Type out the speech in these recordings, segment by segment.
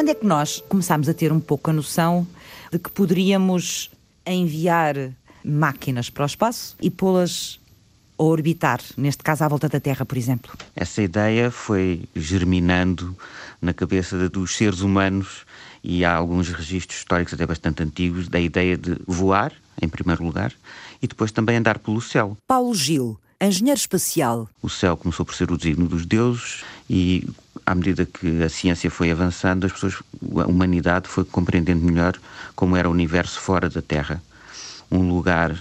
Quando é que nós começámos a ter um pouco a noção de que poderíamos enviar máquinas para o espaço e pô-las a orbitar, neste caso à volta da Terra, por exemplo? Essa ideia foi germinando na cabeça dos seres humanos e há alguns registros históricos até bastante antigos da ideia de voar, em primeiro lugar, e depois também andar pelo céu. Paulo Gil, engenheiro espacial. O céu começou por ser o designo dos deuses e à medida que a ciência foi avançando, as pessoas, a humanidade foi compreendendo melhor como era o universo fora da Terra. Um lugar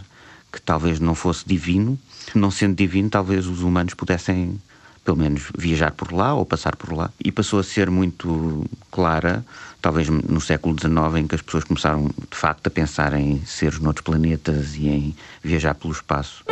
que talvez não fosse divino, não sendo divino, talvez os humanos pudessem pelo menos viajar por lá ou passar por lá. E passou a ser muito clara, talvez no século XIX, em que as pessoas começaram de facto a pensar em seres noutros planetas e em viajar pelo espaço.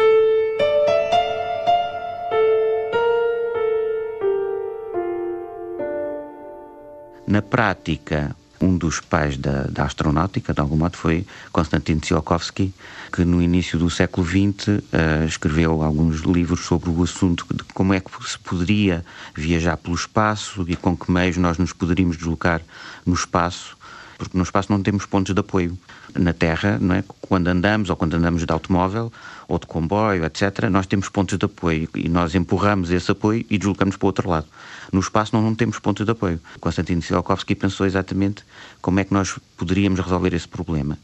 Na prática, um dos pais da, da, astronáutica, de algum modo, foi Konstantin Tsiolkovsky, que no início do século XX uh, escreveu alguns livros sobre o assunto de como é que se poderia viajar pelo espaço e com que meios nós nos poderíamos deslocar no espaço, porque no espaço não temos pontos de apoio. Na Terra, não é? quando andamos ou quando andamos de automóvel ou de comboio, etc., nós temos pontos de apoio e nós empurramos esse apoio e deslocamos para o outro lado. No espaço não, não temos pontos de apoio. Konstantin Tsiolkovsky pensou exatamente como é que nós poderíamos resolver esse problema.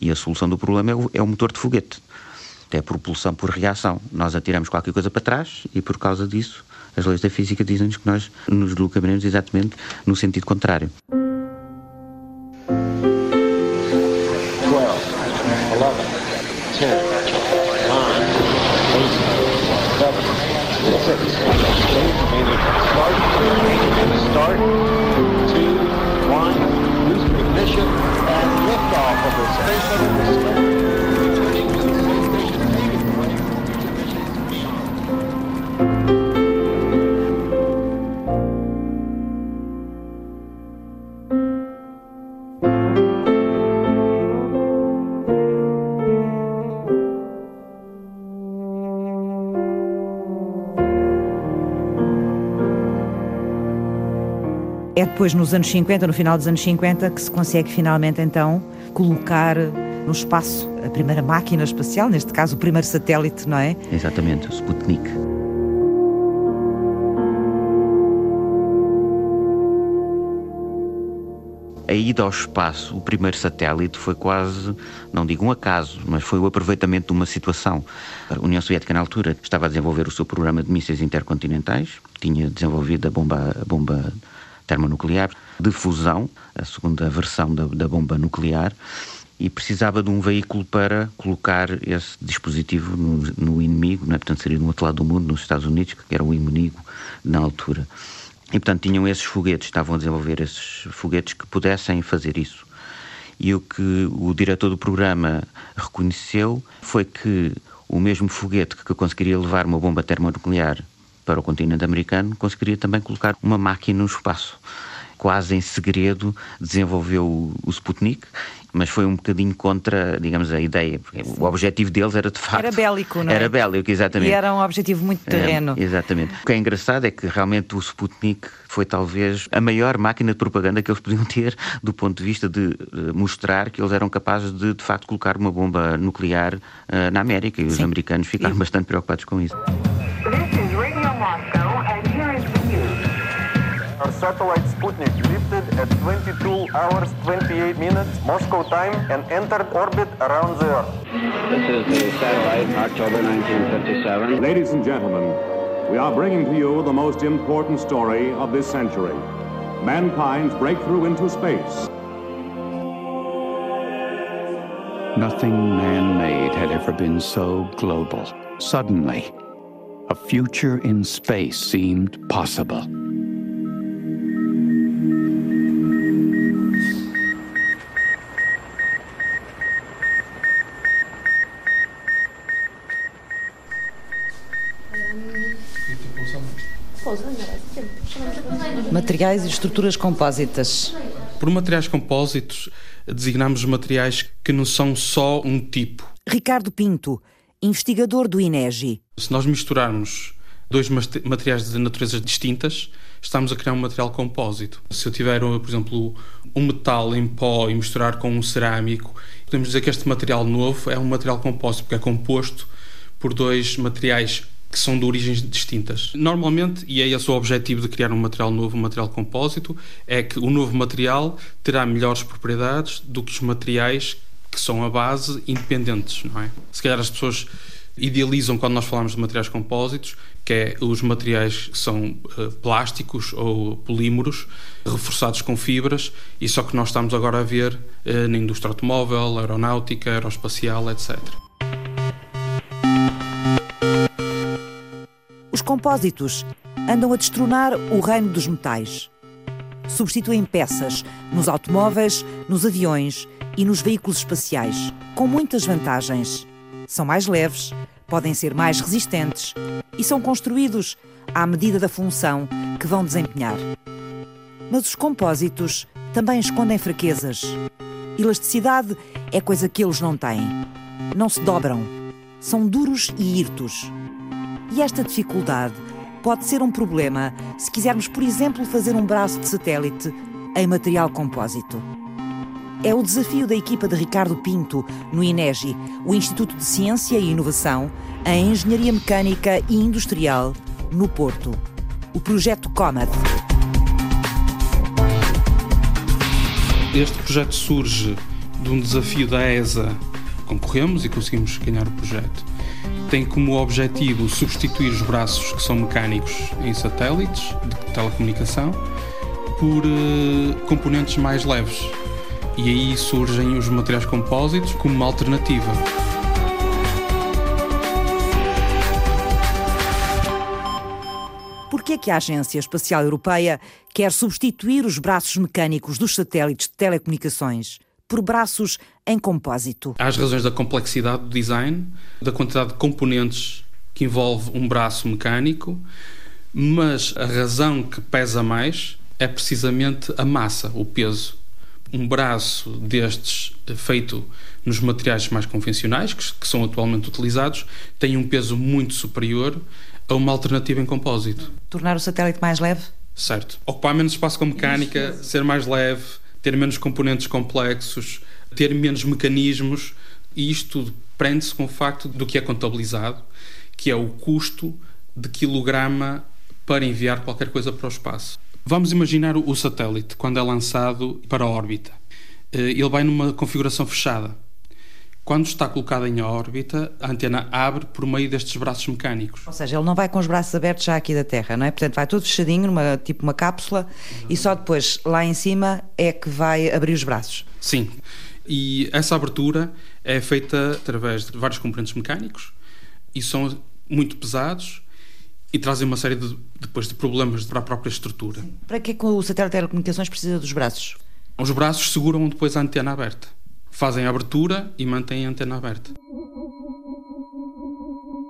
E a solução do problema é o, é o motor de foguete. É propulsão por reação. Nós atiramos qualquer coisa para trás e por causa disso as leis da física dizem-nos que nós nos deslocaremos exatamente no sentido contrário. Start. two, one, boost ignition, and liftoff of the Space Shuttle depois, nos anos 50, no final dos anos 50, que se consegue finalmente então colocar no espaço a primeira máquina espacial, neste caso o primeiro satélite, não é? Exatamente, o Sputnik. a ida ao espaço, o primeiro satélite, foi quase, não digo um acaso, mas foi o aproveitamento de uma situação. A União Soviética, na altura, estava a desenvolver o seu programa de mísseis intercontinentais, tinha desenvolvido a bomba, a bomba termonuclear de fusão, a segunda versão da, da bomba nuclear, e precisava de um veículo para colocar esse dispositivo no, no inimigo, não é? portanto seria no outro lado do mundo, nos Estados Unidos, que era o inimigo na altura. E portanto tinham esses foguetes, estavam a desenvolver esses foguetes que pudessem fazer isso. E o que o diretor do programa reconheceu foi que o mesmo foguete que conseguiria levar uma bomba termonuclear para o continente americano, conseguiria também colocar uma máquina no espaço. Quase em segredo desenvolveu o Sputnik, mas foi um bocadinho contra, digamos, a ideia. Porque o objetivo deles era de facto. Era bélico, não é? Era bélico, exatamente. E era um objetivo muito terreno. É, exatamente. O que é engraçado é que realmente o Sputnik foi talvez a maior máquina de propaganda que eles podiam ter do ponto de vista de uh, mostrar que eles eram capazes de, de facto, colocar uma bomba nuclear uh, na América. E os Sim. americanos ficaram e... bastante preocupados com isso. Our satellite Sputnik lifted at 22 hours 28 minutes Moscow time and entered orbit around the Earth. This is the satellite, October 1957. Ladies and gentlemen, we are bringing to you the most important story of this century. Mankind's breakthrough into space. Nothing man-made had ever been so global. Suddenly, a future in space seemed possible. Materiais e estruturas compósitas. Por materiais compósitos, designamos materiais que não são só um tipo. Ricardo Pinto, investigador do INEGI. Se nós misturarmos dois materiais de naturezas distintas, estamos a criar um material compósito. Se eu tiver, por exemplo, um metal em pó e misturar com um cerâmico, podemos dizer que este material novo é um material compósito, porque é composto por dois materiais que são de origens distintas. Normalmente, e é esse o objetivo de criar um material novo, um material compósito, é que o novo material terá melhores propriedades do que os materiais que são a base independentes, não é? Se calhar as pessoas idealizam quando nós falamos de materiais compósitos, que é os materiais que são uh, plásticos ou polímeros reforçados com fibras, e só que nós estamos agora a ver uh, na indústria automóvel, aeronáutica, aeroespacial, etc. Os compósitos andam a destronar o reino dos metais. Substituem peças nos automóveis, nos aviões e nos veículos espaciais, com muitas vantagens. São mais leves, podem ser mais resistentes e são construídos à medida da função que vão desempenhar. Mas os compósitos também escondem fraquezas. Elasticidade é coisa que eles não têm. Não se dobram. São duros e hirtos. E esta dificuldade pode ser um problema se quisermos, por exemplo, fazer um braço de satélite em material compósito. É o desafio da equipa de Ricardo Pinto no INEGI, o Instituto de Ciência e Inovação em Engenharia Mecânica e Industrial, no Porto. O projeto COMAD. Este projeto surge de um desafio da ESA. Concorremos e conseguimos ganhar o projeto. Tem como objetivo substituir os braços que são mecânicos em satélites de telecomunicação por uh, componentes mais leves e aí surgem os materiais compósitos como uma alternativa. Por que é que a Agência Espacial Europeia quer substituir os braços mecânicos dos satélites de telecomunicações por braços em compósito? Há as razões da complexidade do design, da quantidade de componentes que envolve um braço mecânico, mas a razão que pesa mais é precisamente a massa, o peso um braço destes feito nos materiais mais convencionais, que, que, são atualmente utilizados, tem um peso muito superior a uma alternativa em compósito. Tornar o satélite mais leve? Certo. Ocupar menos espaço com mecânica, ser mais leve, ter menos componentes complexos, ter menos mecanismos, e isto tudo prende-se com o facto do que é contabilizado, que é o custo de quilograma para enviar qualquer coisa para o espaço. Vamos imaginar o satélite quando é lançado para a órbita. Eh, ele vai numa configuração fechada. Quando está colocado em órbita, a antena abre por meio destes braços mecânicos. Ou seja, ele não vai com os braços abertos já aqui da Terra, não é? Portanto, vai todo fechadinho, numa, tipo uma cápsula, e só depois, lá em cima, é que vai abrir os braços. Sim. E essa abertura é feita através de vários componentes mecânicos e são muito pesados e trazem uma série de, depois de problemas para a própria estrutura. Sim. Para que, é que o satélite de telecomunicações precisa dos braços? Os braços seguram depois a antena aberta. Fazem a abertura e mantêm a antena aberta.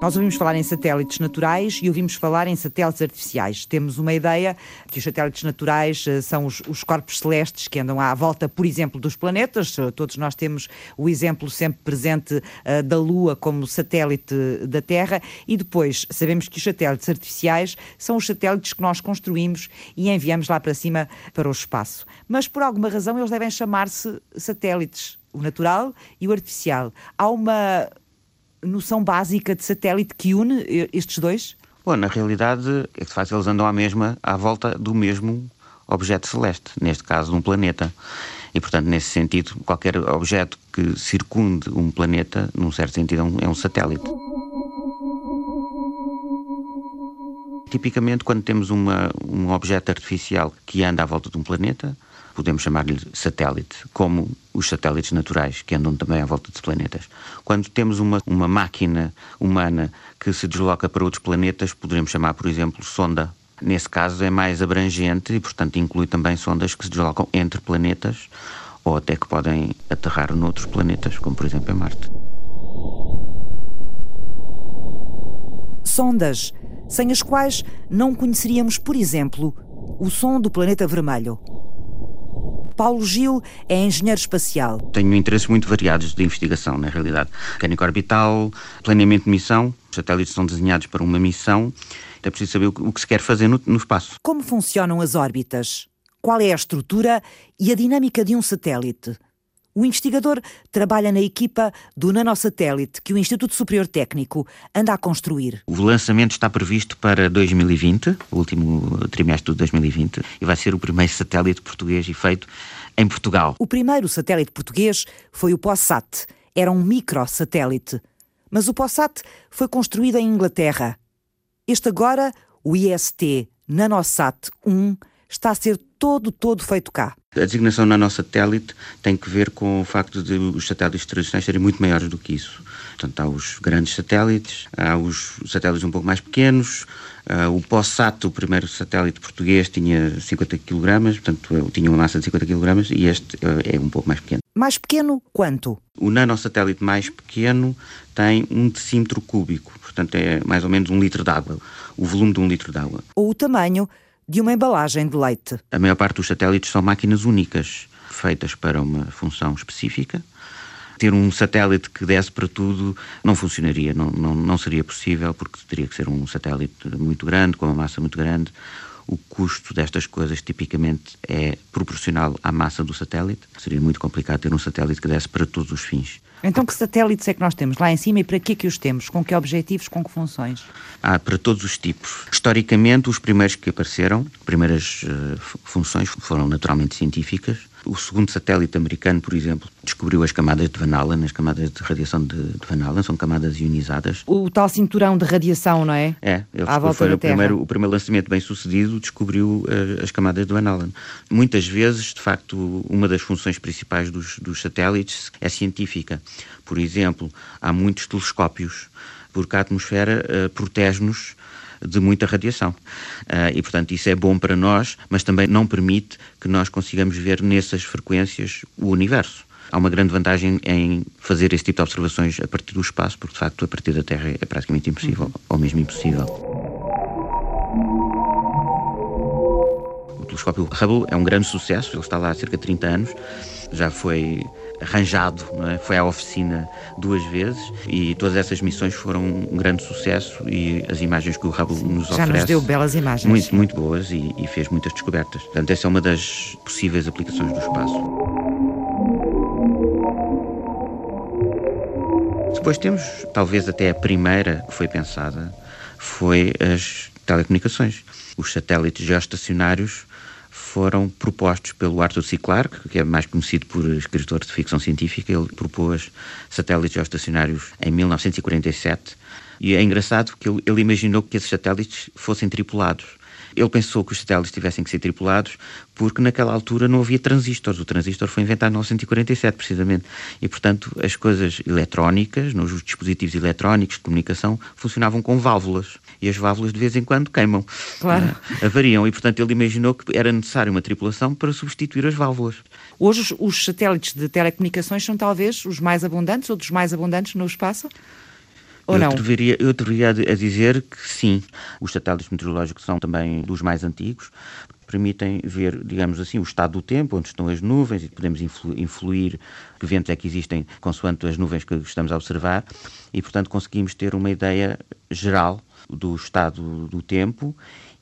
Nós ouvimos falar em satélites naturais e ouvimos falar em satélites artificiais. Temos uma ideia que os satélites naturais uh, são os, os, corpos celestes que andam à volta, por exemplo, dos planetas. Uh, todos nós temos o exemplo sempre presente uh, da Lua como satélite da Terra. E depois sabemos que os satélites artificiais são os satélites que nós construímos e enviamos lá para cima para o espaço. Mas por alguma razão eles devem chamar-se satélites o natural e o artificial. Há uma noção básica de satélite que une estes dois? Bom, na realidade, é que faz eles andam à mesma, à volta do mesmo objeto celeste, neste caso, um planeta. E, portanto, nesse sentido, qualquer objeto que circunde um planeta, num certo sentido, é um é satélite. Tipicamente, quando temos uma, um objeto artificial que anda à volta de um planeta, podemos chamar-lhe satélite, como os satélites naturais, que andam também à volta de planetas. Quando temos uma, uma máquina humana que se desloca para outros planetas, poderemos chamar, por exemplo, sonda. Nesse caso é mais abrangente e, portanto, inclui também sondas que se deslocam entre planetas ou até que podem aterrar noutros planetas, como por exemplo em Marte. Sondas, sem as quais não conheceríamos, por exemplo, o som do planeta vermelho. Paulo Gil é engenheiro espacial. Tenho interesses muito variados de investigação, na realidade. Mecânica orbital, planeamento de missão. Os satélites são desenhados para uma missão É preciso saber o que se quer fazer no, no espaço. Como funcionam as órbitas? Qual é a estrutura e a dinâmica de um satélite? O investigador trabalha na equipa do nanosatélite que o Instituto Superior Técnico anda a construir. O lançamento está previsto para 2020, o último trimestre de 2020, e vai ser o primeiro satélite português e feito em Portugal. O primeiro satélite português foi o POSAT. Era um microsatélite. Mas o POSAT foi construído em Inglaterra. Este agora, o IST Nanosat 1, está a ser todo, todo feito cá. A designação nanosatélite tem que ver com o facto de os satélites tradicionais serem muito maiores do que isso. Portanto, há os grandes satélites, há os satélites um pouco mais pequenos. Uh, o POSAT, o primeiro satélite português, tinha 50 kg, portanto, tinha uma massa de 50 kg e este uh, é um pouco mais pequeno. Mais pequeno quanto? O nanosatélite mais pequeno tem um decímetro cúbico, portanto, é mais ou menos um litro de água, o volume de um litro de água. Ou o tamanho de uma embalagem de leite. A maior parte dos satélites são máquinas únicas, feitas para uma função específica. Ter um satélite que desse para tudo não funcionaria, não, não, não seria possível, porque teria que ser um satélite muito grande, com uma massa muito grande. O custo destas coisas tipicamente é proporcional à massa do satélite. Seria muito complicado ter um satélite que desse para todos os fins. Então, que satélites é que nós temos lá em cima e para que é que os temos? Com que objetivos, com que funções? Há para todos os tipos. Historicamente, os primeiros que apareceram, primeiras uh, funções foram naturalmente científicas. O segundo satélite americano, por exemplo, descobriu as camadas de Van Allen, as camadas de radiação de, de Van Allen, são camadas ionizadas. O tal cinturão de radiação, não é? É, ele à volta foi o primeiro, o primeiro lançamento bem sucedido, descobriu uh, as camadas de Van Allen. Muitas vezes, de facto, uma das funções principais dos, dos satélites é científica. Por exemplo, há muitos telescópios, porque a atmosfera uh, protege-nos de muita radiação. Uh, e, portanto, isso é bom para nós, mas também não permite que nós consigamos ver nessas frequências o universo. Há uma grande vantagem em fazer esse tipo de observações a partir do espaço, porque, de facto, a partir da Terra é praticamente impossível, uhum. ou mesmo impossível. O telescópio Hubble é um grande sucesso, ele está lá há cerca de 30 anos, já foi arranjado, é? foi à oficina duas vezes e todas essas missões foram um grande sucesso e as imagens que o Hubble nos Já oferece... Já nos deu belas imagens. Muito, muito boas e, e fez muitas descobertas. Portanto, essa é uma das possíveis aplicações do espaço. Depois temos, talvez até a primeira que foi pensada, foi as telecomunicações. Os satélites geoestacionários foram propostos pelo Arthur C. Clarke, que é mais conhecido por escritor de ficção científica. Ele propôs satélites geoestacionários em 1947 e é engraçado que ele, ele imaginou que esses satélites fossem tripulados. Ele pensou que os satélites tivessem que ser tripulados porque naquela altura não havia transistores. O transistor foi inventado em 1947, precisamente. E, portanto, as coisas eletrónicas, nos dispositivos eletrónicos de comunicação, funcionavam com válvulas. E as válvulas, de vez em quando, queimam. Claro. Uh, avariam. E, portanto, ele imaginou que era necessário uma tripulação para substituir as válvulas. Hoje, os, os satélites de telecomunicações são talvez os mais abundantes ou dos mais abundantes no espaço? Ou eu não? Deveria, eu deveria a dizer que sim. Os satélites meteorológicos são também dos mais antigos, permitem ver, digamos assim, o estado do tempo, onde estão as nuvens, e podemos influ, influir que ventos é que existem consoante as nuvens que estamos a observar, e, portanto, conseguimos ter uma ideia geral do estado do tempo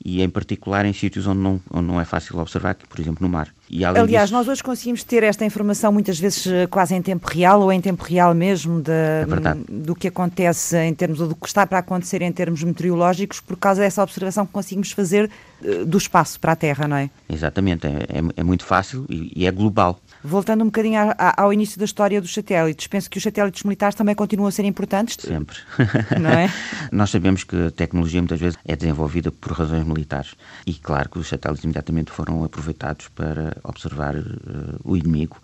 e em particular em sítios onde não, onde não é fácil observar, que, por exemplo no mar. E, Aliás, disso... nós hoje conseguimos ter esta informação muitas vezes eh, quase em tempo real ou em tempo real mesmo de, é do que acontece em termos, ou do que está para acontecer em termos meteorológicos por causa dessa observação que conseguimos fazer eh, do espaço para a Terra, não é? Exatamente, é, é, é muito fácil e, e é global. Voltando um bocadinho ao início da história dos satélites, penso que os satélites militares também continuam a ser importantes? Sempre. Não é? Nós sabemos que a tecnologia muitas vezes é desenvolvida por razões militares e claro que os satélites imediatamente foram aproveitados para observar uh, o inimigo.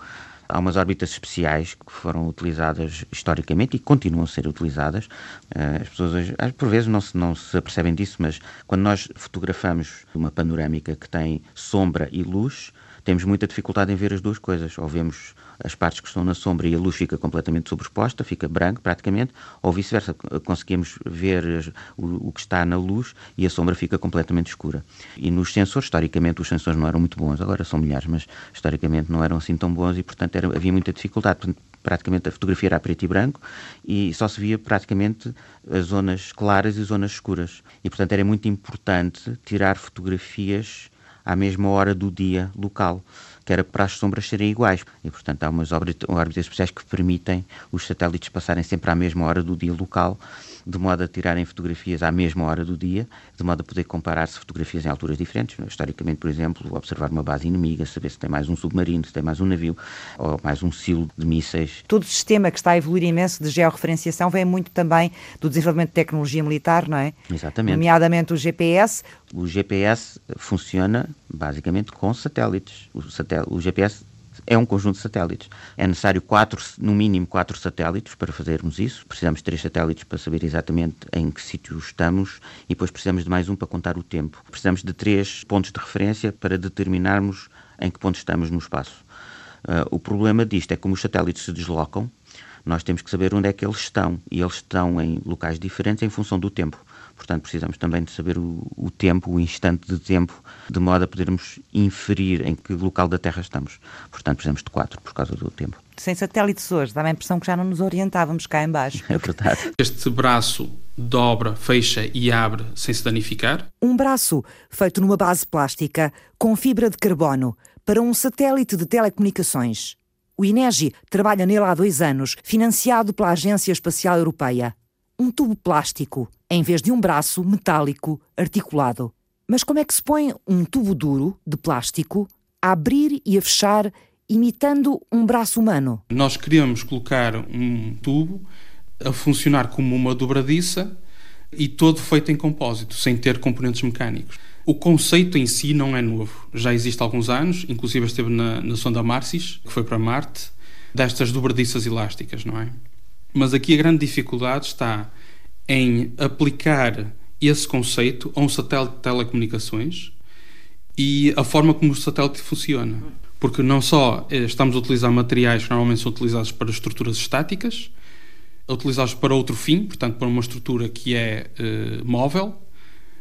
Há umas órbitas especiais que foram utilizadas historicamente e continuam a ser utilizadas. Uh, as pessoas, por vezes, não se, não se apercebem disso, mas quando nós fotografamos uma panorâmica que tem sombra e luz, temos muita dificuldade em ver as duas coisas. Ou vemos as partes que estão na sombra e a luz fica completamente sobreposta, fica branco praticamente, ou vice-versa, conseguimos ver o, que está na luz e a sombra fica completamente escura. E nos sensores, historicamente, os sensores não eram muito bons, agora são milhares, mas historicamente não eram assim tão bons e, portanto, era, havia muita dificuldade. praticamente a fotografia era a preto e branco e só se via praticamente as zonas claras e zonas escuras. E, portanto, era muito importante tirar fotografias à mesma hora do dia local que era para as sombras serem iguais. E, portanto, há umas órbitas especiais que permitem os satélites passarem sempre à mesma hora do dia local de modo a tirarem fotografias à mesma hora do dia, de modo a poder comparar-se fotografias em alturas diferentes. Historicamente, por exemplo, observar uma base inimiga, saber se tem mais um submarino, se tem mais um navio ou mais um silo de mísseis. Todo o sistema que está a evoluir imenso de georreferenciação vem muito também do desenvolvimento de tecnologia militar, não é? Exatamente. Nomeadamente o GPS. O GPS funciona basicamente com satélites. O, satel o GPS é um conjunto de satélites. É necessário quatro, no mínimo quatro satélites para fazermos isso. Precisamos de três satélites para saber exatamente em que sítio estamos e depois precisamos de mais um para contar o tempo. Precisamos de três pontos de referência para determinarmos em que ponto estamos no espaço. Uh, o problema disto é como os satélites se deslocam, nós temos que saber onde é que eles estão e eles estão em locais diferentes em função do tempo. Portanto, precisamos também de saber o, o, tempo, o instante de tempo, de modo a podermos inferir em que local da Terra estamos. Portanto, precisamos de quatro por causa do tempo. Sem satélites hoje, dá a impressão que já não nos orientávamos cá embaixo. É verdade. Este braço dobra, fecha e abre sem se danificar. Um braço feito numa base plástica com fibra de carbono para um satélite de telecomunicações. O INEGI trabalha nele há dois anos, financiado pela Agência Espacial Europeia um tubo plástico em vez de um braço metálico articulado. Mas como é que se põe um tubo duro de plástico a abrir e a fechar, imitando um braço humano? Nós queríamos colocar um tubo a funcionar como uma dobradiça e todo feito em compósito, sem ter componentes mecânicos. O conceito em si não é novo, já existe há alguns anos, inclusive esteve na, na sonda Marcis, que foi para Marte, destas dobradiças elásticas, não é? Mas aqui a grande dificuldade está em aplicar esse conceito a um satélite de telecomunicações e a forma como o satélite funciona. Porque não só eh, estamos a utilizar materiais que normalmente são utilizados para estruturas estáticas, utilizados para outro fim, portanto, para uma estrutura que é uh, móvel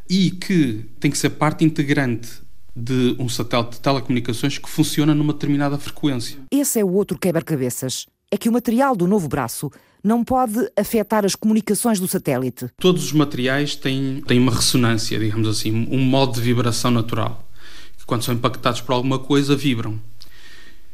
e que tem que ser parte integrante de um satélite de telecomunicações que funciona numa determinada frequência. Esse é o outro quebra-cabeças. É que o material do novo braço não pode afetar as comunicações do satélite. Todos os materiais têm, têm uma ressonância, digamos assim, um modo de vibração natural. Que quando são impactados por alguma coisa, vibram.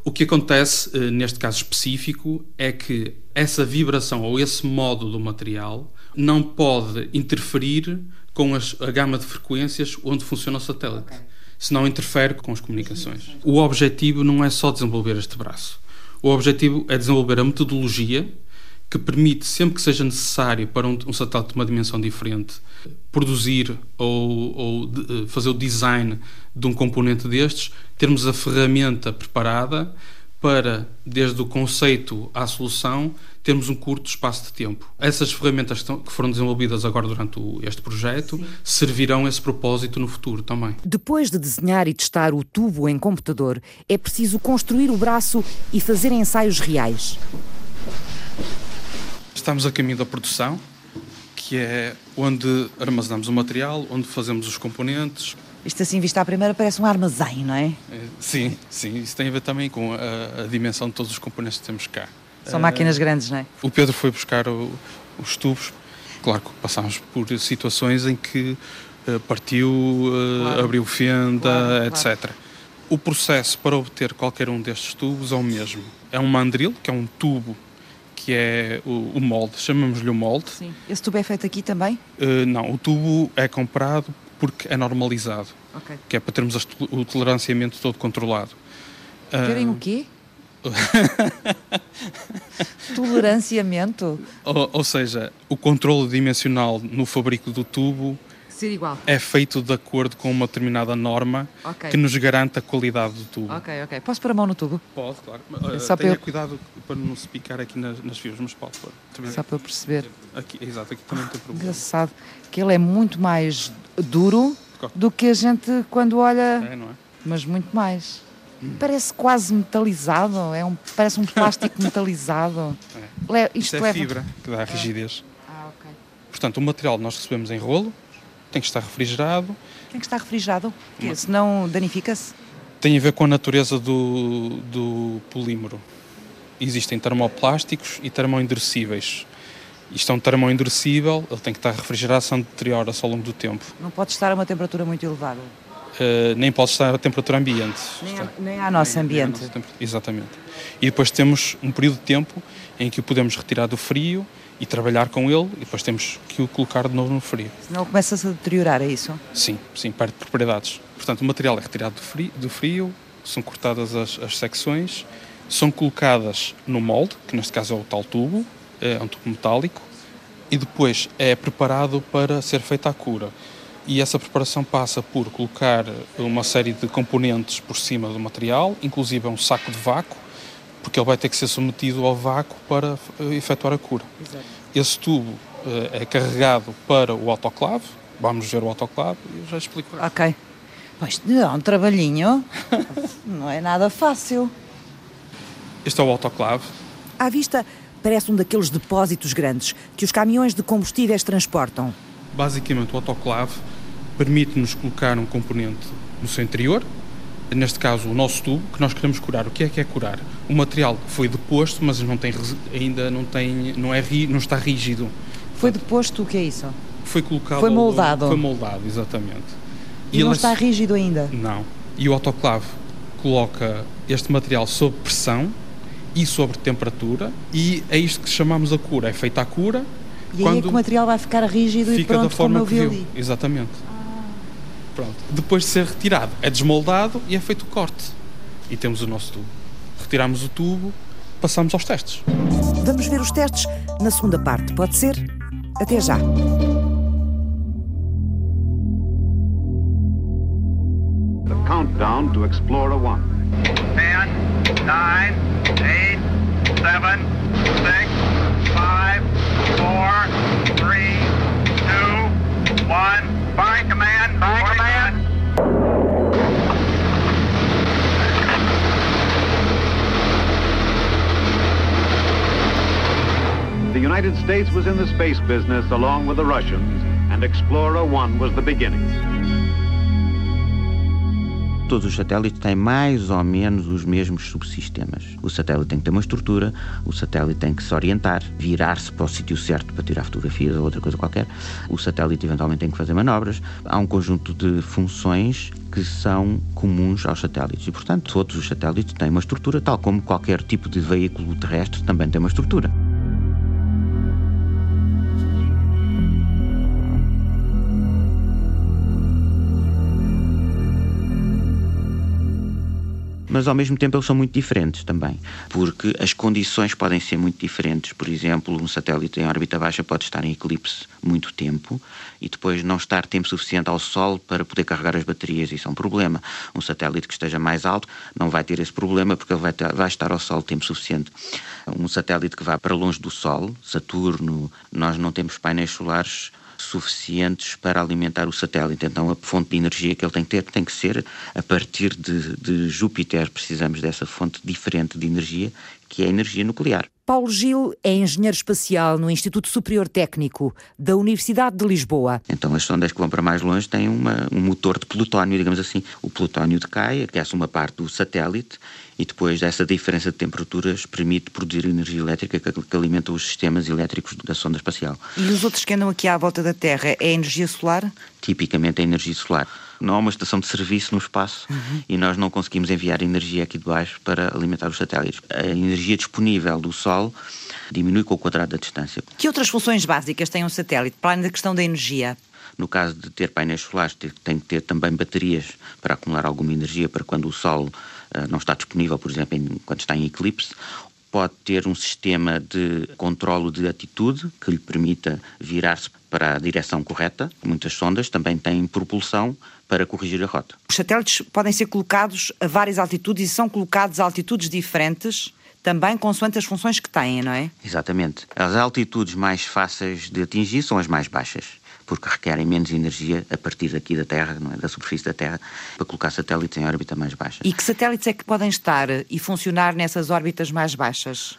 O que acontece eh, neste caso específico é que essa vibração ou esse modo do material não pode interferir com as, a gama de frequências onde funciona o satélite. Okay. Senão interfere com as comunicações. O objetivo não é só desenvolver este braço. O objetivo é desenvolver a metodologia que permite, sempre que seja necessário para um, um satélite de uma dimensão diferente, produzir ou, ou de, eh, fazer o design de um componente destes, termos a ferramenta preparada para, desde o conceito à solução, termos um curto espaço de tempo. Essas ferramentas que foram desenvolvidas agora durante este projeto Sim. servirão a esse propósito no futuro também. Depois de desenhar e testar o tubo em computador, é preciso construir o braço e fazer ensaios reais. Estamos a caminho da produção, que é onde armazenamos o material, onde fazemos os componentes. Isto assim, visto à primeira, parece um armazém, não é? é sim, sim. Isso tem a ver também com a, a dimensão de todos os componentes que temos cá. São máquinas grandes, não é? O Pedro foi buscar o, os tubos. Claro que passámos por situações em que uh, partiu, uh, claro. abriu fenda, claro, etc. Claro. O processo para obter qualquer um destes tubos é o mesmo. É um mandril, que é um tubo que é o, o molde, chamamos-lhe o molde. Sim. Esse tubo é feito aqui também? Uh, não, o tubo é comprado porque é normalizado, okay. que é para termos o toleranciamento todo controlado. Querem uh, o quê? Toleranciamento? Ou, ou, seja, o controle dimensional no fabrico do tubo ser igual. É feito de acordo com uma determinada norma okay. que nos garante a qualidade do tubo. Ok, ok. Posso pôr a mão no tubo? Pode, claro. Uh, Só tenha eu... cuidado para não se picar aqui nas, nas fios, mas pode pôr. Também Só para eu perceber. Aqui, exato, aqui também tem problema. Engraçado que ele é muito mais duro do que a gente quando olha. É, não é? Mas muito mais. Hum. Parece quase metalizado, é um, parece um plástico metalizado. É. Isto, Isto é leva... fibra que dá a rigidez. Ah, ok. Portanto, o material nós recebemos em rolo, tem que estar refrigerado. Tem que estar refrigerado, porque senão danifica-se? Tem a ver com a natureza do, do polímero. existem termoplásticos e termoendurecíveis. Isto é um termoendurecível, ele tem que estar refrigerado, senão deteriora-se ao longo do tempo. Não pode estar a uma temperatura muito elevada. Uh, nem pode estar a temperatura ambiente. Nem, a, nem à nossa ambiente. nossa exatamente. E depois temos um período de tempo em que o podemos retirar do frio e trabalhar com ele e depois temos que o colocar de novo no frio. Senão começa-se a deteriorar, é isso? Sim, sim, perde propriedades. Portanto, o material é retirado do frio, do frio são cortadas as, as secções, são colocadas no molde, que neste caso é o tal tubo, é um tubo metálico, e depois é preparado para ser feita a cura. E essa preparação passa por colocar uma série de componentes por cima do material, inclusive um saco de vácuo, porque ele vai ter que ser submetido ao vácuo para eh, efetuar a cura. Exato. Esse tubo uh, é carregado para o autoclave, vamos ver o autoclave e eu já explico. Ok. Pois dá um trabalhinho, não é nada fácil. Este é o autoclave. À vista, parece um daqueles depósitos grandes que os caminhões de combustíveis transportam. Basicamente, o autoclave permite-nos colocar um componente no seu interior, neste caso o nosso tubo, que nós queremos curar. O que é que é curar? O material foi deposto, mas não tem, ainda não, tem, não, é, não está rígido. Foi deposto, o que é isso? Foi colocado. Foi moldado. Foi moldado, exatamente. E, e não está rígido ainda? Não. E o autoclave coloca este material sob pressão e sobre temperatura e é isto que chamamos a cura. É feita a cura. E aí é que o material vai ficar rígido fica e pronto, da forma como eu vi ali. Exatamente. Ah. Pronto. Depois de ser retirado, é desmoldado e é feito o corte. E temos o nosso tubo. Retiramos o tubo, passamos aos testes. Vamos ver os testes na segunda parte, pode ser? Até já. countdown to Explorer 1. 10, 9, 8, 7, 6, 5, 4, 3, 2, 1. Fire command. Fire command. The United States was in the space business along with the Russians, and Explorer 1 was the beginning. todos os satélites têm mais ou menos os mesmos subsistemas. O satélite tem que ter uma estrutura, o satélite tem que se orientar, virar-se para o sítio certo para tirar fotografias ou outra coisa qualquer. O satélite eventualmente tem que fazer manobras. Há um conjunto de funções que são comuns aos satélites e, portanto, todos os satélites têm uma estrutura, tal como qualquer tipo de veículo terrestre também tem uma estrutura. Mas ao mesmo tempo eles são muito diferentes também, porque as condições podem ser muito diferentes. Por exemplo, um satélite em órbita baixa pode estar em eclipse muito tempo e depois não estar tempo suficiente ao Sol para poder carregar as baterias. Isso é um problema. Um satélite que esteja mais alto não vai ter esse problema porque ele vai, ter, vai estar ao Sol tempo suficiente. Um satélite que vá para longe do Sol, Saturno, nós não temos painéis solares suficientes para alimentar o satélite. Então a fonte de energia que ele tem que ter tem que ser a partir de, de Júpiter. Precisamos dessa fonte diferente de energia, que é a energia nuclear. Paulo Gil é engenheiro espacial no Instituto Superior Técnico da Universidade de Lisboa. Então as sondas que vão para mais longe têm uma, um motor de plutónio, digamos assim. O plutónio decai, aquece uma parte do satélite e depois essa diferença de temperaturas permite produzir energia elétrica que, que alimenta os sistemas elétricos da sonda espacial. E os outros que andam aqui à volta da Terra é energia solar? Tipicamente é energia solar não há uma estação de serviço no espaço uhum. e nós não conseguimos enviar energia aqui de baixo para alimentar os satélites. A energia disponível do Sol diminui com o quadrado da distância. Que outras funções básicas tem um satélite, para além da questão da energia? No caso de ter painéis solares, tem que ter também baterias para acumular alguma energia para quando o Sol uh, não está disponível, por exemplo, em, quando está em eclipse, pode ter um sistema de controlo de atitude que lhe permita virar-se para a direção correta. Muitas sondas também têm propulsão para corrigir a rota. Os satélites podem ser colocados a várias altitudes e são colocados a altitudes diferentes também consoante as funções que têm, não é? Exatamente. As altitudes mais fáceis de atingir são as mais baixas, porque requerem menos energia a partir daqui da Terra, é? da superfície da Terra, para colocar satélites em órbita mais baixa. E que satélites é que podem estar e funcionar nessas órbitas mais baixas?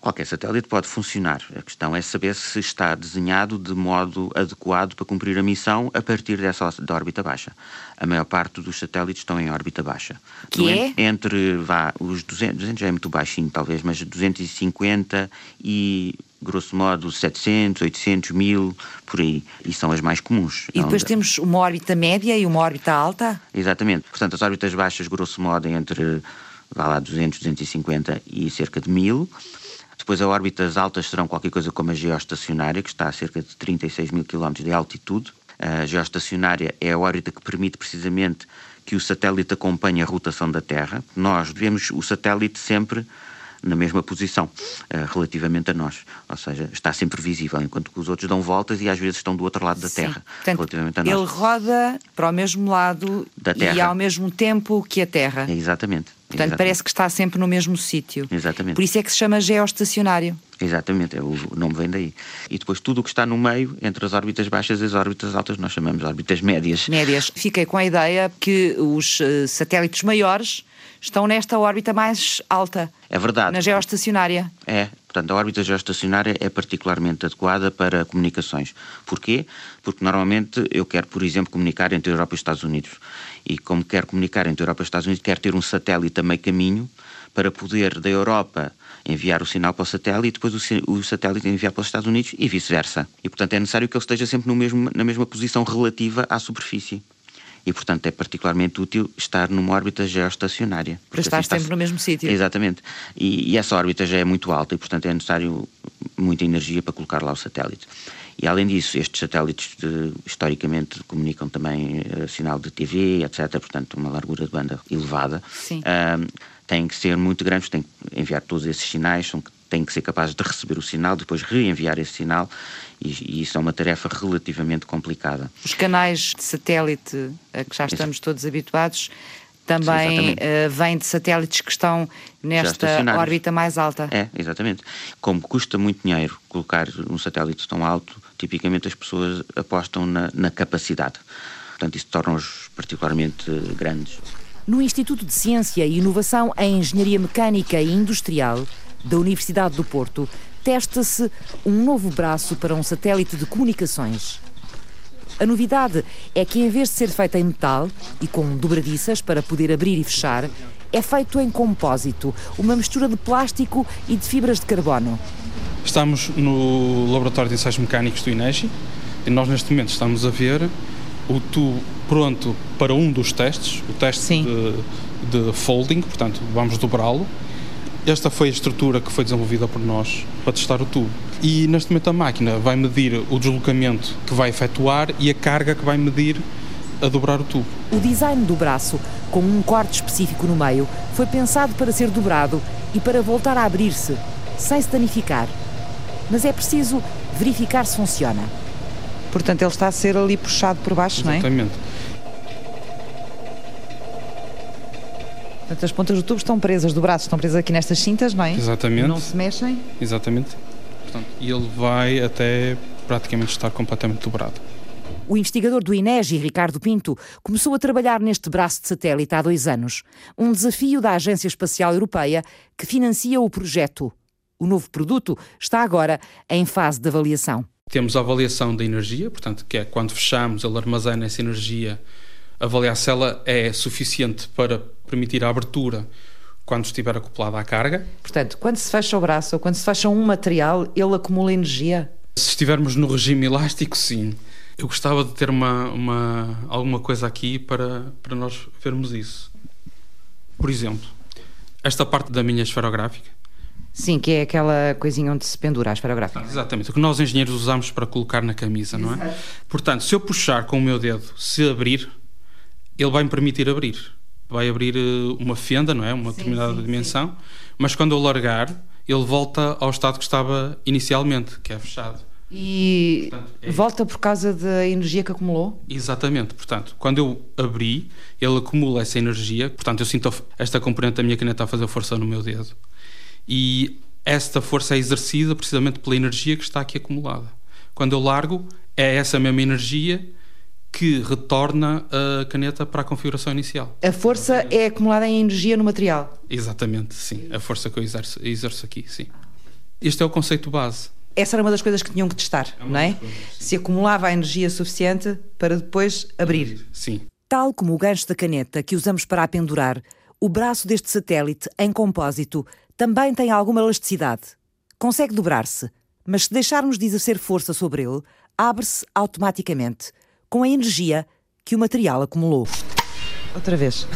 Qualquer satélite pode funcionar. A questão é saber se está desenhado de modo adequado para cumprir a missão a partir dessa da órbita baixa. A maior parte dos satélites estão em órbita baixa. Que é? Entre, vá, os 200, 200 já é muito baixinho talvez, mas 250 e grosso modo 700, 800, 1000, por aí. E são as mais comuns. E depois temos uma órbita média e uma órbita alta? Exatamente. Portanto, as órbitas baixas, grosso modo, entre vá lá 200, 250 e cerca de 1000. Depois, as órbitas altas serão qualquer coisa como a geoestacionária, que está a cerca de 36 mil quilómetros de altitude. A geoestacionária é a órbita que permite precisamente que o satélite acompanhe a rotação da Terra. Nós vemos o satélite sempre na mesma posição uh, relativamente a nós, ou seja, está sempre visível, enquanto que os outros dão voltas e às vezes estão do outro lado da Sim. Terra, Portanto, relativamente a nós. Ele roda para o mesmo lado Da Terra. e ao mesmo tempo que a Terra. É, exatamente. Portanto, exatamente. parece que está sempre no mesmo sítio. Exatamente. Por isso é que se chama geoestacionário. Exatamente, é, o o nome vem daí. E depois tudo o que está no meio, entre as órbitas baixas e as órbitas altas, nós chamamos de órbitas médias. Médias. Fiquei com a ideia que os eh, satélites maiores estão nesta órbita mais alta, É verdade. na geoestacionária. É, portanto, a órbita geoestacionária é particularmente adequada para comunicações. Porquê? Porque normalmente eu quero, por exemplo, comunicar entre a Europa e os Estados Unidos. E como quero comunicar entre a Europa e os Estados Unidos, quero ter um satélite a meio caminho para poder, da Europa, enviar o sinal para o satélite e depois o, satélite enviar para os Estados Unidos e vice-versa. E, portanto, é necessário que ele esteja sempre mesmo, na mesma posição relativa à superfície. E, portanto, é particularmente útil estar numa órbita geoestacionária. Para estar assim está- sempre no mesmo sítio. Exatamente. E, e essa órbita já é muito alta e, portanto, é necessário muita energia para colocar lá o satélite. E, além disso, estes satélites, de- historicamente, comunicam também eh, sinal de TV, etc., portanto, uma largura de banda elevada. Sim. Ahm, têm que ser muito grandes, têm que enviar todos esses sinais, são, têm que ser capazes de receber o sinal, depois reenviar esse sinal, e, e isso é uma tarefa relativamente complicada. Os canais de satélite a que já estamos todos habituados também eh, vêm de satélites que estão nesta órbita mais alta. É, exatamente. Como custa muito dinheiro colocar um satélite tão alto, tipicamente as pessoas apostam na, na capacidade. Portanto, isso torna-os particularmente grandes. No Instituto de Ciência e Inovação em Engenharia Mecânica e Industrial da Universidade do Porto, testa-se um novo braço para um satélite de comunicações. A novidade é que, em vez de ser feito em metal e com dobradiças para poder abrir e fechar, é feito em compósito, uma mistura de plástico e de fibras de carbono. Estamos no Laboratório de Ensaios Mecânicos do INEGI e nós neste momento estamos a ver o tubo pronto para um dos testes, o teste de, de folding, portanto vamos dobrá-lo. Esta foi a estrutura que foi desenvolvida por nós para testar o tubo. E neste momento a máquina vai medir o deslocamento que vai efetuar e a carga que vai medir a dobrar o tubo. O design do braço, com um corte específico no meio, foi pensado para ser dobrado e para voltar a abrir-se, sem se danificar. Mas é preciso verificar se funciona. Portanto, ele está a ser ali puxado por baixo, Exatamente. Portanto, as pontas do tubo estão presas do braço, estão presas aqui nestas cintas, não é? Exatamente. Não se mexem. Exatamente. Portanto, e ele vai até praticamente estar completamente dobrado. O investigador do INEGI, Ricardo Pinto, começou a trabalhar neste braço de satélite há dois anos. Um desafio da Agência Espacial Europeia que financia o projeto. O novo produto está agora em fase de avaliação. Temos a avaliação da energia, portanto, que é quando fechamos, ele armazena essa energia, avaliar se ela é suficiente para permitir a abertura quando estiver acoplada à carga. Portanto, quando se fecha o braço ou quando se fecha um material, ele acumula energia. Se estivermos no regime elástico, sim. Eu gostava de ter uma, uma, alguma coisa aqui para, para nós vermos isso. Por exemplo, esta parte da minha esferográfica, Sim, que é aquela coisinha onde se pendura a esferográfica. Exatamente, o que nós engenheiros usamos para colocar na camisa, não é? Portanto, se eu puxar com o meu dedo, se abrir, ele vai me permitir abrir. Vai abrir eh, uma fenda, não é? Uma determinada dimensão, mas quando eu largar, ele volta ao estado que estava inicialmente, que é fechado. E Portanto, é- volta por causa da energia que acumulou? Exatamente, portanto, quando eu abri, ele acumula essa energia, portanto, eu sinto esta componente da minha caneta a fazer força no meu dedo. E esta força é exercida precisamente pela energia que está aqui acumulada. Quando eu largo, é essa mesma energia que retorna a caneta para a configuração inicial. A força é acumulada em energia no material. Exatamente, sim. A força que eu exerço, exerço aqui, sim. Este é o conceito base. Essa era uma das coisas que tinham que testar, é não é? Coisas, Se acumulava a energia suficiente para depois abrir. Sim. Tal como o gancho da caneta que usamos para apendurar, o braço deste satélite, em compósito, também tem alguma elasticidade. Consegue dobrar-se, mas se deixarmos de exercer força sobre ele, abre-se automaticamente, com a energia que o material acumulou. Outra vez.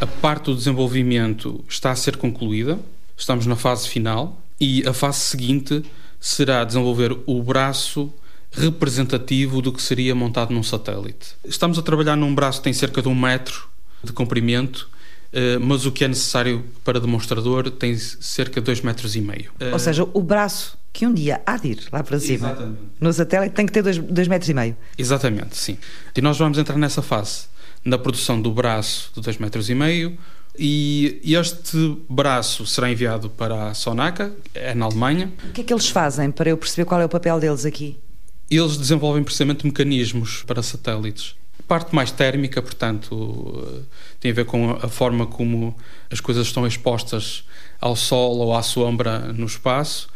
A parte do desenvolvimento está a ser concluída, estamos na fase final e a fase seguinte será desenvolver o braço representativo do que seria montado num satélite. Estamos a trabalhar num braço que tem cerca de um metro de comprimento, eh, mas o que é necessário para demonstrador tem cerca de dois metros e meio. Ou seja, o braço que um dia há de ir lá para cima Exatamente. no satélite tem que ter dois, dois metros e meio. Exatamente, sim. E nós vamos entrar nessa fase, na produção do braço de dois metros e meio, e este braço será enviado para a Sonaca, é na Alemanha. O que é que eles fazem para eu perceber qual é o papel deles aqui? Eles desenvolvem precisamente mecanismos para satélites. Parte mais térmica, portanto, tem a ver com a forma como as coisas estão expostas ao sol ou à sombra no espaço,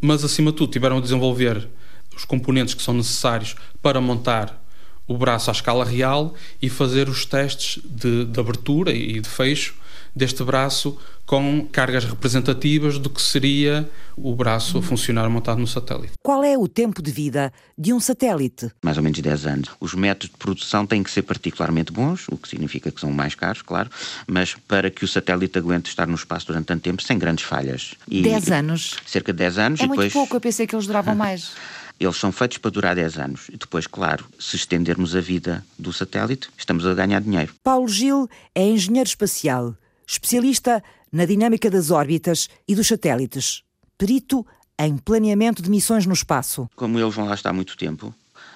mas acima de tudo tiveram a desenvolver os componentes que são necessários para montar o braço à escala real e fazer os testes de, de abertura e de fecho deste braço com cargas representativas do que seria o braço a funcionar montado no satélite. Qual é o tempo de vida de um satélite? Mais ou menos 10 anos. Os métodos de produção têm que ser particularmente bons, o que significa que são mais caros, claro, mas para que o satélite aguente estar no espaço durante tanto tempo sem grandes falhas. E 10 anos? Cerca de 10 anos. É e muito depois... pouco, eu pensei que eles duravam mais. Eles são feitos para durar 10 anos. E depois, claro, se estendermos a vida do satélite, estamos a ganhar dinheiro. Paulo Gil é engenheiro espacial, especialista na dinâmica das órbitas e dos satélites, perito em planeamento de missões no espaço. Como eles vão lá estar muito tempo,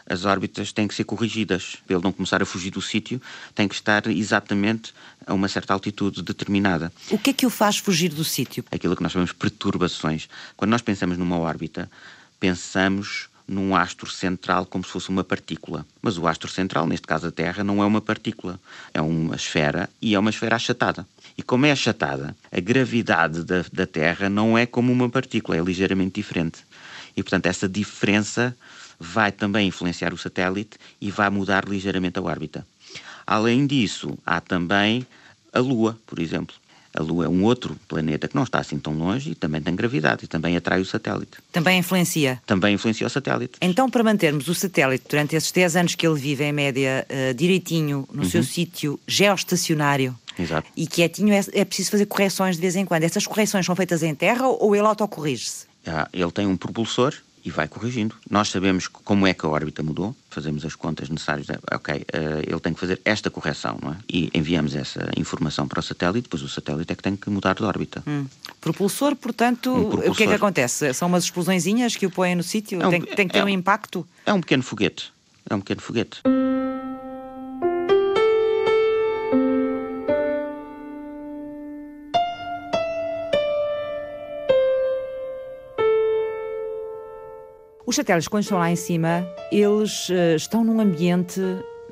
as órbitas têm que ser corrigidas. Para ele não começar a fugir do sítio, tem que estar exatamente a uma certa altitude determinada. O que é que o faz fugir do sítio? Aquilo que nós chamamos de perturbações. Quando nós pensamos numa órbita, pensamos num astro central como se fosse uma partícula. Mas o astro central, neste caso a Terra, não é uma partícula. É uma esfera e é uma esfera achatada. E como é achatada, a gravidade da, da Terra não é como uma partícula, é ligeiramente diferente. E, portanto, essa diferença vai também influenciar o satélite e vai mudar ligeiramente a órbita. Além disso, há também a Lua, por exemplo. A Lua é um outro planeta que não está assim tão longe e também tem gravidade e também atrai o satélite. Também influencia? Também influencia o satélite. Então, para mantermos o satélite durante esses 10 anos que ele vive, em média, uh, direitinho, no uhum. seu sítio geoestacionário, Exato. e quietinho, é, é preciso fazer correções de vez em quando. Essas correções são feitas em terra ou ele autocorrige-se? Ah, ele tem um propulsor e vai corrigindo. Nós sabemos como é que a órbita mudou, fazemos as contas necessárias. Ok, uh, ele tem que fazer esta correção, não é? E enviamos essa informação para o satélite, depois o satélite é que tem que mudar de órbita. Hum. Propulsor, portanto, um propulsor. o que é que acontece? São umas explosõezinhas que o põem no sítio? É um, tem, tem, que ter é, um impacto? É um pequeno foguete. É um pequeno foguete. Os satélites, quando estão lá em cima, eles uh, estão num ambiente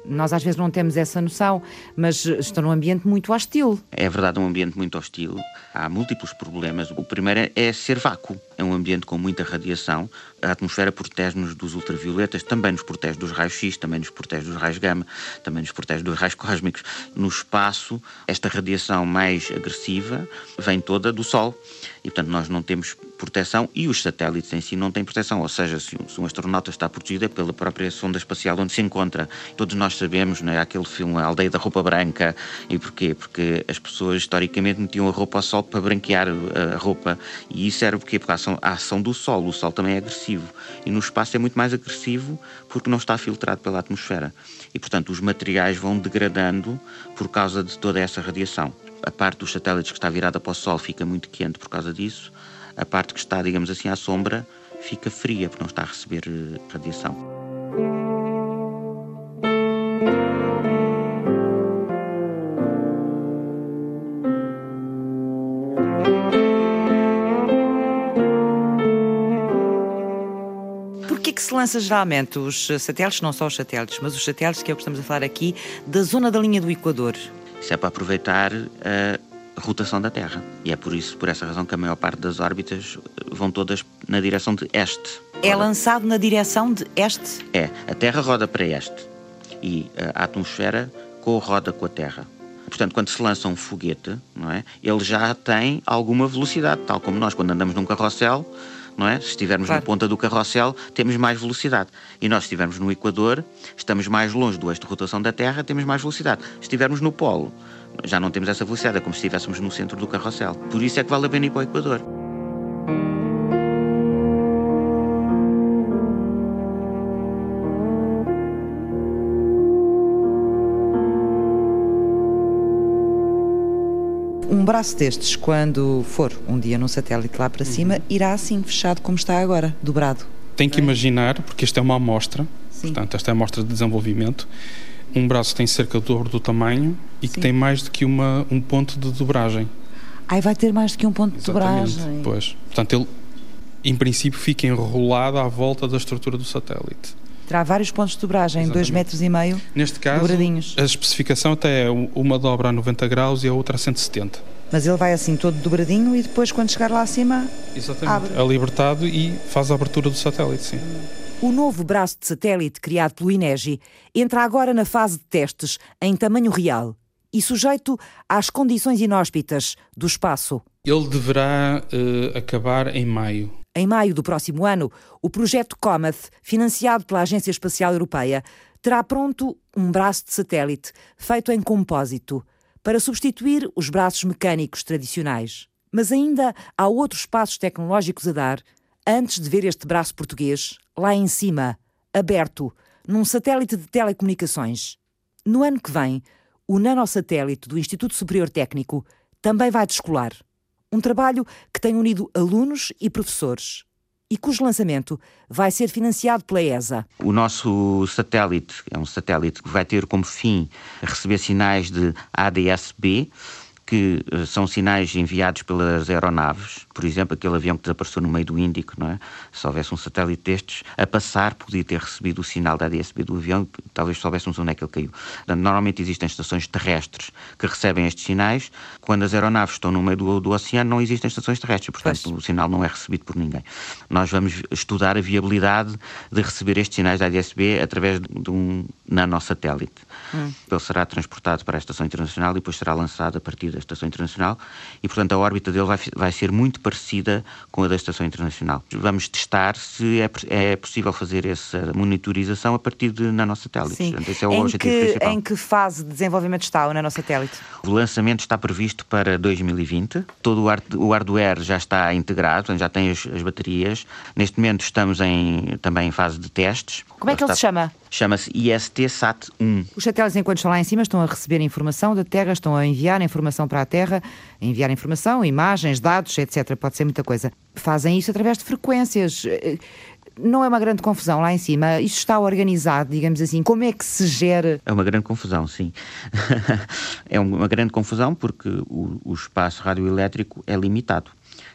nós às vezes não temos essa noção, mas estão num ambiente muito hostil. É verdade, um ambiente muito hostil. Há múltiplos problemas. O primeiro é ser vácuo. É um ambiente com muita radiação. A atmosfera protege-nos dos ultravioletas, também nos protege dos raios X, também nos protege dos raios gama, também nos protege dos raios cósmicos. No espaço, esta radiação mais agressiva vem toda do Sol. E, portanto, nós não temos proteção e os satélites em si não têm proteção. Ou seja, se um, se um astronauta está protegido é pela própria sonda espacial onde se encontra. Todos nós sabemos, né, aquele filme A Aldeia da Roupa Branca. E porquê? Porque as pessoas, historicamente, metiam a roupa ao sol para branquear a roupa. E isso era porque? Porque a a ação do Sol. O Sol também é agressivo. E no espaço é muito mais agressivo porque não está filtrado pela atmosfera. E, portanto, os materiais vão degradando por causa de toda essa radiação a parte dos satélites que está virada para o Sol fica muito quente por causa disso, a parte que está, digamos assim, à sombra fica fria porque não está a receber eh, radiação. Lança geralmente os satélites, não só os satélites, mas os satélites que é o que estamos a falar aqui, da zona da linha do Equador? Isso é para aproveitar a, a rotação da Terra. E é por isso, por essa razão, que a maior parte das órbitas vão todas na direção de este. É lançado na direção de este? É, a Terra roda para este e a atmosfera corroda com a Terra. Portanto, quando se lança um foguete, não é, ele já tem alguma velocidade, tal como nós, quando andamos num carrossel, não é? Se estivermos claro. na ponta do carrossel, temos mais velocidade. E nós, se estivermos no Equador, estamos mais longe do eixo de rotação da Terra, temos mais velocidade. Se estivermos no Polo, já não temos essa velocidade, é como se estivéssemos no centro do carrossel. Por isso é que vale a pena ir para o Equador. Um braço destes, quando for um dia num satélite lá para cima, uhum. irá assim fechado como está agora, dobrado. Tem que é? imaginar, porque esta é uma amostra, Sim. portanto, esta é a amostra de desenvolvimento. Um braço tem cerca do dobro do tamanho e Sim. que tem mais do que uma, um ponto de dobragem. Aí vai ter mais do que um ponto Exatamente, de dobragem. Pois. Portanto, ele, em princípio, fica enrolado à volta da estrutura do satélite terá vários pontos de dobragem, 2 metros e meio Neste caso, dobradinhos. a especificação até é uma dobra a 90 graus e a outra a 170. Mas ele vai assim todo dobradinho e depois quando chegar lá acima Exatamente. abre. É libertado e faz a abertura do satélite, sim. O novo braço de satélite criado pelo INEGI entra agora na fase de testes em tamanho real e sujeito às condições inóspitas do espaço. Ele deverá uh, acabar em maio. Em maio do próximo ano, o projeto Comet, financiado pela Agência Espacial Europeia, terá pronto um braço de satélite feito em compósito para substituir os braços mecânicos tradicionais. Mas ainda há outros passos tecnológicos a dar antes de ver este braço português lá em cima, aberto, num satélite de telecomunicações. No ano que vem, o nanosatélite do Instituto Superior Técnico também vai descolar. Um trabalho que tem unido alunos e professores e cujo lançamento vai ser financiado pela ESA. O nosso satélite é um satélite que vai ter como fim receber sinais de ADS-B, que eh, são sinais enviados pelas aeronaves, por exemplo, aquele avião que desapareceu no meio do Índico, não é? Se houvesse um satélite destes a passar, podia ter recebido o sinal da ADSB do avião, talvez soubéssemos onde é que ele caiu. Normalmente existem estações terrestres que recebem estes sinais. Quando as aeronaves estão no meio do, do oceano, não existem estações terrestres, portanto, pois. o sinal não é recebido por ninguém. Nós vamos estudar a viabilidade de receber estes sinais da ADSB através de um nanosatélite. Hum. Ele será transportado para a Estação Internacional e depois será lançado a partir da Estação Internacional e, portanto, a órbita dele vai, vai ser muito parecida com a da Estação Internacional. Vamos testar se é, é possível fazer essa monitorização a partir de nanosatélites. Sim. Portanto, esse é o em objetivo que, principal. Em que fase de desenvolvimento está o nanosatélite? O lançamento está previsto para 2020. Todo o hardware já está integrado, já tem as, as baterias. Neste momento estamos em, também em fase de testes. Como é que ele se chama? Chama-se IST-SAT-1. Os satélites, enquanto estão lá em cima, estão a receber informação da Terra, estão a enviar informação para a Terra, a enviar informação, imagens, dados, etc. Pode ser muita coisa. Fazem isso através de frequências. Não é uma grande confusão lá em cima? Isto está organizado, digamos assim. Como é que se gera? É uma grande confusão, sim. é uma grande confusão porque o, o espaço radioelétrico é limitado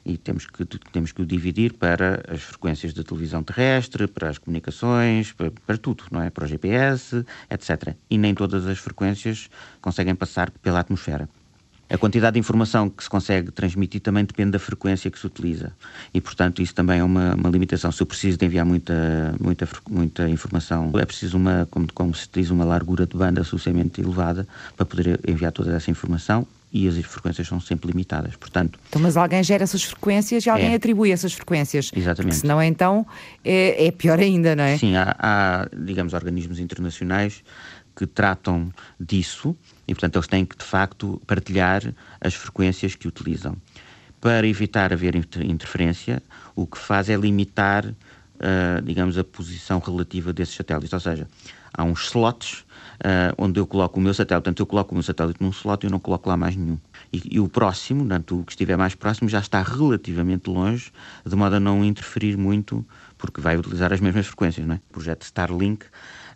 e temos que, temos que o dividir para as frequências da televisão terrestre, para as comunicações, para, para, tudo, não é? Para o GPS, etc. E nem todas as frequências conseguem passar pela atmosfera. A quantidade de informação que se consegue transmitir também depende da frequência que se utiliza. E, portanto, isso também é uma, uma limitação. Se eu preciso de enviar muita, muita, muita informação, é preciso uma, como, como se diz, uma largura de banda suficientemente elevada para poder enviar toda essa informação e as frequências são sempre limitadas, portanto... Então, mas alguém gera essas frequências e alguém é. atribui essas frequências. Exatamente. Senão, então, é, é, pior ainda, não é? Sim, há, há, digamos, organismos internacionais que tratam disso e, portanto, eles têm que, de facto, partilhar as frequências que utilizam. Para evitar haver interferência, o que faz é limitar, uh, digamos, a posição relativa desses satélites, ou seja, há uns slots uh, onde eu coloco o meu satélite. Portanto, eu coloco o meu satélite num slot e eu não coloco lá mais nenhum. E, e, o próximo, portanto, o que estiver mais próximo, já está relativamente longe, de modo a não interferir muito, porque vai utilizar as mesmas frequências. Não é? O projeto Starlink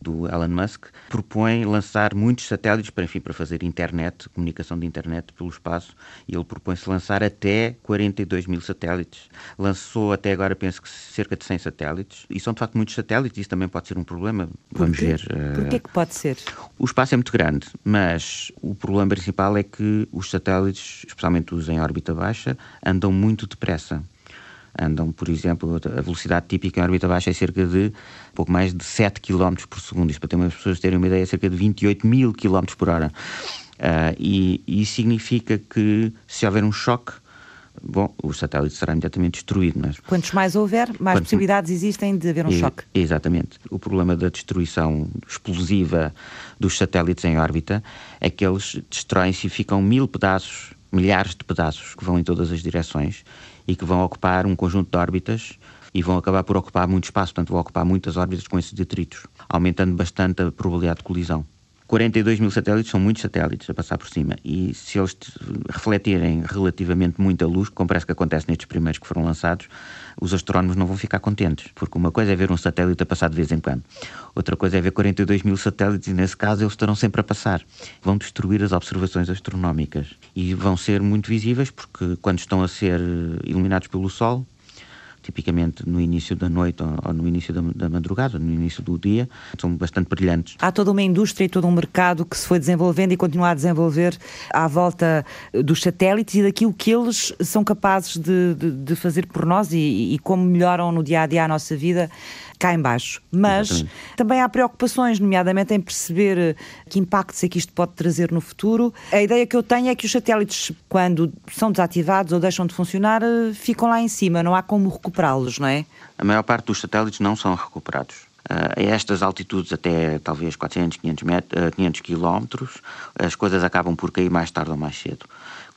do Elon Musk, propõe lançar muitos satélites para, enfim, para fazer internet, comunicação de internet pelo espaço, e ele propõe-se lançar até 42 mil satélites. Lançou até agora, penso que cerca de 100 satélites, e são de facto muitos satélites, isso também pode ser um problema, vamos ver Por que é que pode ser? O espaço é muito grande, mas o problema principal é que os satélites, especialmente os em órbita baixa, andam muito depressa. Andam, por exemplo, a velocidade típica em órbita baixa é cerca de pouco mais de 7 km por segundo. Isto para ter umas pessoas terem uma ideia, é cerca de 28 mil km por hora. Uh, e, e isso significa que se houver um choque, bom, o satélite será imediatamente destruído. Mas... Quantos mais houver, mais Quanto... possibilidades existem de haver um choque. Exatamente. O problema da destruição explosiva dos satélites em órbita é que eles destroem-se e ficam mil pedaços, milhares de pedaços que vão em todas as direções e que vão ocupar um conjunto de órbitas e vão acabar por ocupar muito espaço, portanto vão ocupar muitas órbitas com esses detritos, aumentando bastante a probabilidade de colisão. 42 mil satélites são muitos satélites a passar por cima. E se eles refletirem relativamente muita luz, como parece que acontece nestes primeiros que foram lançados, os astrónomos não vão ficar contentes, porque uma coisa é ver um satélite a passar de vez em quando, outra coisa é ver 42 mil satélites e nesse caso eles estarão sempre a passar. Vão destruir as observações astronómicas. E vão ser muito visíveis porque quando estão a ser iluminados pelo Sol, tipicamente no início da noite ou, no início da, da, madrugada, no início do dia, são bastante brilhantes. Há toda uma indústria e todo um mercado que se foi desenvolvendo e continua a desenvolver à volta dos satélites e daquilo que eles são capazes de, de, de fazer por nós e, e como melhoram no dia a dia a nossa vida cá embaixo. Mas Exatamente. também há preocupações, nomeadamente em perceber eh, que impactos é que isto pode trazer no futuro. A ideia que eu tenho é que os satélites, quando são desativados ou deixam de funcionar, eh, ficam lá em cima, não há como recuperá-los, não é? A maior parte dos satélites não são recuperados. Uh, a estas altitudes, até talvez 400, 500, metros, 500 quilómetros, as coisas acabam por cair mais tarde ou mais cedo.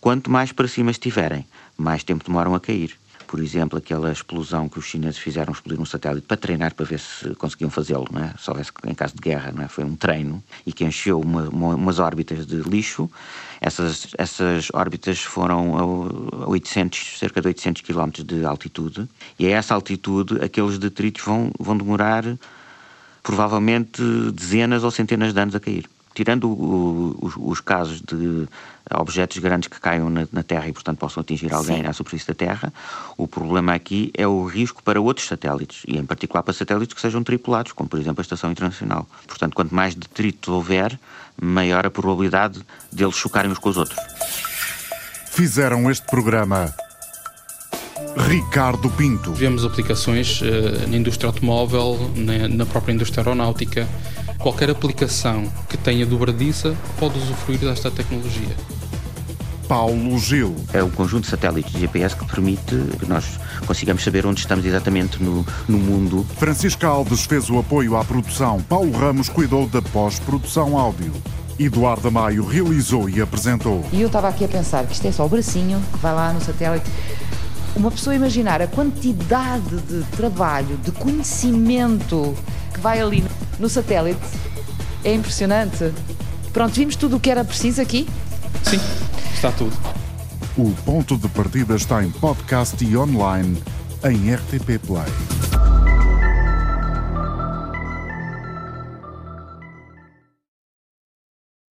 Quanto mais para cima estiverem, mais tempo demoram a cair por exemplo, aquela explosão que os chineses fizeram explodir um satélite para treinar para ver se conseguiam fazê-lo, não é? houvesse em caso de guerra, não é? foi um treino e que encheu uma, uma, umas órbitas de lixo. Essas, essas órbitas foram a 800, cerca de 800 km de altitude e a essa altitude aqueles detritos vão, vão demorar provavelmente dezenas ou centenas de anos a cair tirando o, os, os, casos de objetos grandes que caiam na, na, Terra e, portanto, possam atingir alguém Sim. à superfície da Terra, o problema aqui é o risco para outros satélites, e em particular para satélites que sejam tripulados, como, por exemplo, a Estação Internacional. Portanto, quanto mais detritos houver, maior a probabilidade deles chocarem uns com os outros. Fizeram este programa Ricardo Pinto. Vemos aplicações uh, na indústria automóvel, na, na própria indústria aeronáutica, Qualquer aplicação que tenha dobradiça pode usufruir desta tecnologia. Paulo Gil. É o conjunto de satélites de GPS que permite que nós consigamos saber onde estamos exatamente no, no mundo. Francisco Alves fez o apoio à produção. Paulo Ramos cuidou da pós-produção áudio. Eduardo Maio realizou e apresentou. E eu estava aqui a pensar que isto é só o bracinho que vai lá no satélite. Uma pessoa imaginar a quantidade de trabalho, de conhecimento que vai ali no satélite. É impressionante. Pronto, vimos tudo o que era preciso aqui? Sim, está tudo. O ponto de partida está em podcast e online em RTP Play.